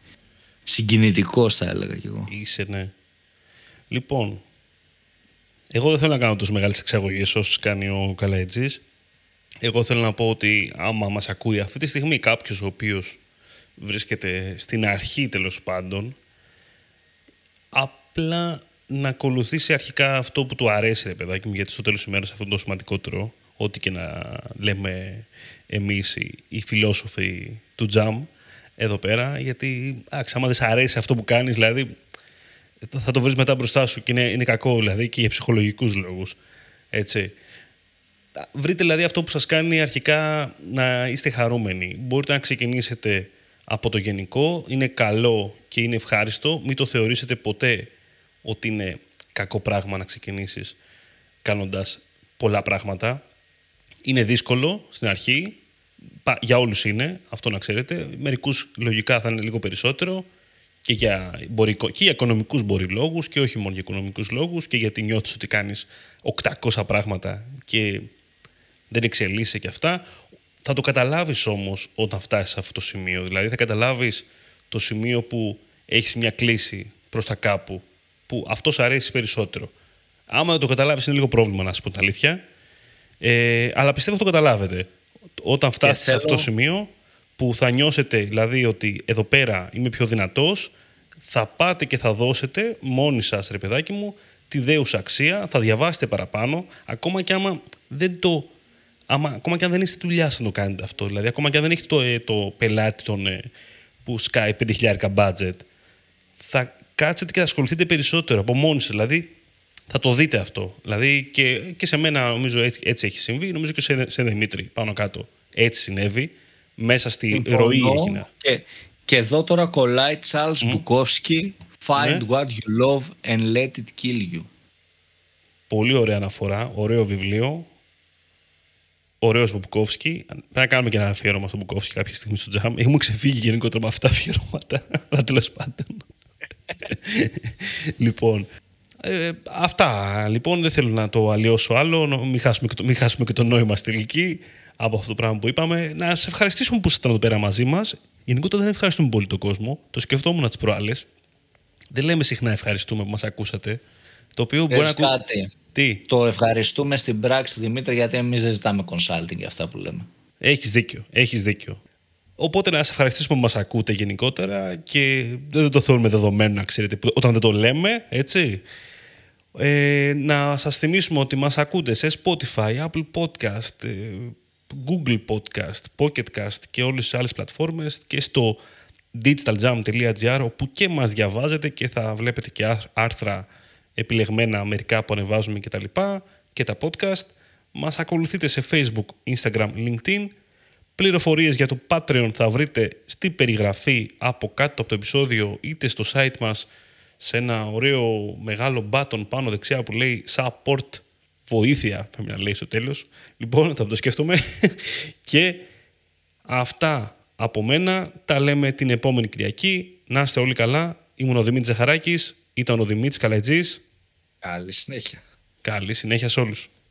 συγκινητικός θα έλεγα κι εγώ. Είσαι, ναι. Λοιπόν, εγώ δεν θέλω να κάνω τόσο μεγάλες εξαγωγές όσες κάνει ο Καλαετζής. Εγώ θέλω να πω ότι άμα μας ακούει αυτή τη στιγμή κάποιος ο οποίος βρίσκεται στην αρχή τέλος πάντων, απλά να ακολουθήσει αρχικά αυτό που του αρέσει, ρε παιδάκι μου, γιατί στο τέλος της ημέρας αυτό είναι το σημαντικότερο, ό,τι και να λέμε εμείς οι, οι φιλόσοφοι του τζαμ εδώ πέρα, γιατί άξι, άμα δεν σ' αρέσει αυτό που κάνεις, δηλαδή θα το βρεις μετά μπροστά σου και είναι, είναι κακό δηλαδή και για ψυχολογικούς λόγους. Έτσι. Βρείτε δηλαδή αυτό που σας κάνει αρχικά να είστε χαρούμενοι. Μπορείτε να ξεκινήσετε από το γενικό, είναι καλό και είναι ευχάριστο. Μην το θεωρήσετε ποτέ ότι είναι κακό πράγμα να ξεκινήσεις κάνοντας πολλά πράγματα. Είναι δύσκολο στην αρχή. Για όλους είναι, αυτό να ξέρετε. Μερικούς λογικά θα είναι λίγο περισσότερο και για, μπορεί, και για οικονομικούς μπορεί λόγους και όχι μόνο για οικονομικούς λόγους και γιατί νιώθεις ότι κάνεις 800 πράγματα και δεν εξελίσσεται και αυτά. Θα το καταλάβεις όμως όταν φτάσεις σε αυτό το σημείο. Δηλαδή θα καταλάβεις το σημείο που έχεις μια κλίση προς τα κάπου που αυτός σου αρέσει περισσότερο. Άμα δεν το καταλάβεις είναι λίγο πρόβλημα να σου πω την αλήθεια. Ε, αλλά πιστεύω ότι το καταλάβετε. Όταν φτάσετε σε αυτό το σημείο που θα νιώσετε δηλαδή ότι εδώ πέρα είμαι πιο δυνατός, θα πάτε και θα δώσετε μόνοι σας ρε παιδάκι μου τη δέουσα αξία, θα διαβάσετε παραπάνω, ακόμα και άμα δεν το άμα, ακόμα και αν δεν είστε δουλειά να το κάνετε αυτό. Δηλαδή, ακόμα και αν δεν έχετε το, ε, το πελάτη τον, ε, που σκάει 5.000 budget, θα κάτσετε και θα ασχοληθείτε περισσότερο από μόνοι σας. Δηλαδή, θα το δείτε αυτό. Δηλαδή, και, και σε μένα νομίζω έτσι, έτσι έχει συμβεί, νομίζω και σε, σε Δημήτρη πάνω κάτω έτσι συνέβη. Μέσα στη ροή έγινα. Και, και εδώ τώρα κολλάει Charles mm. Bukowski Find ναι. what you love and let it kill you. Πολύ ωραία αναφορά, ωραίο βιβλίο. Ωραίος Μπουκόφσκι. Πρέπει να κάνουμε και ένα αφιέρωμα στον Μπουκόφσκι κάποια στιγμή στο τζαμ. Έχουμε ξεφύγει γενικότερα με αυτά τα αφιερώματα. Αλλά τέλος πάντων. λοιπόν, ε, αυτά. Λοιπόν, δεν θέλω να το αλλοιώσω άλλο. Μην χάσουμε και το, μην χάσουμε και το νόημα στη τελική από αυτό το πράγμα που είπαμε. Να σα ευχαριστήσουμε που ήσασταν εδώ πέρα μαζί μας. Γενικότερα δεν ευχαριστούμε πολύ τον κόσμο. Το σκεφτόμουν τις προάλλες. Δεν λέμε συχνά ευχαριστούμε που μας ακούσατε. Το οποίο μπορεί να κάτι. Τι; Το ευχαριστούμε στην πράξη, Δημήτρη, γιατί εμείς δεν ζητάμε consulting για αυτά που λέμε. Έχεις δίκιο. Έχεις δίκιο. Οπότε να σα ευχαριστήσουμε που μας ακούτε γενικότερα και δεν το θεωρούμε δεδομένο, να ξέρετε, όταν δεν το λέμε, έτσι. Ε, να σας θυμίσουμε ότι μας ακούτε σε Spotify, Apple Podcast, ε, Google Podcast, Pocketcast και όλες τις άλλες πλατφόρμες και στο digitaljam.gr όπου και μας διαβάζετε και θα βλέπετε και άρθρα επιλεγμένα μερικά που ανεβάζουμε και τα λοιπά και τα podcast. Μας ακολουθείτε σε Facebook, Instagram, LinkedIn. Πληροφορίες για το Patreon θα βρείτε στην περιγραφή από κάτω από το επεισόδιο είτε στο site μας σε ένα ωραίο μεγάλο button πάνω δεξιά που λέει support βοήθεια, πρέπει να λέει στο τέλος. Λοιπόν, θα το σκέφτομαι. και αυτά από μένα τα λέμε την επόμενη Κυριακή. Να είστε όλοι καλά. Ήμουν ο Δημήτρης Ζαχαράκης. Ήταν ο Δημήτρης Καλατζής. Καλή συνέχεια. Καλή συνέχεια σε όλους.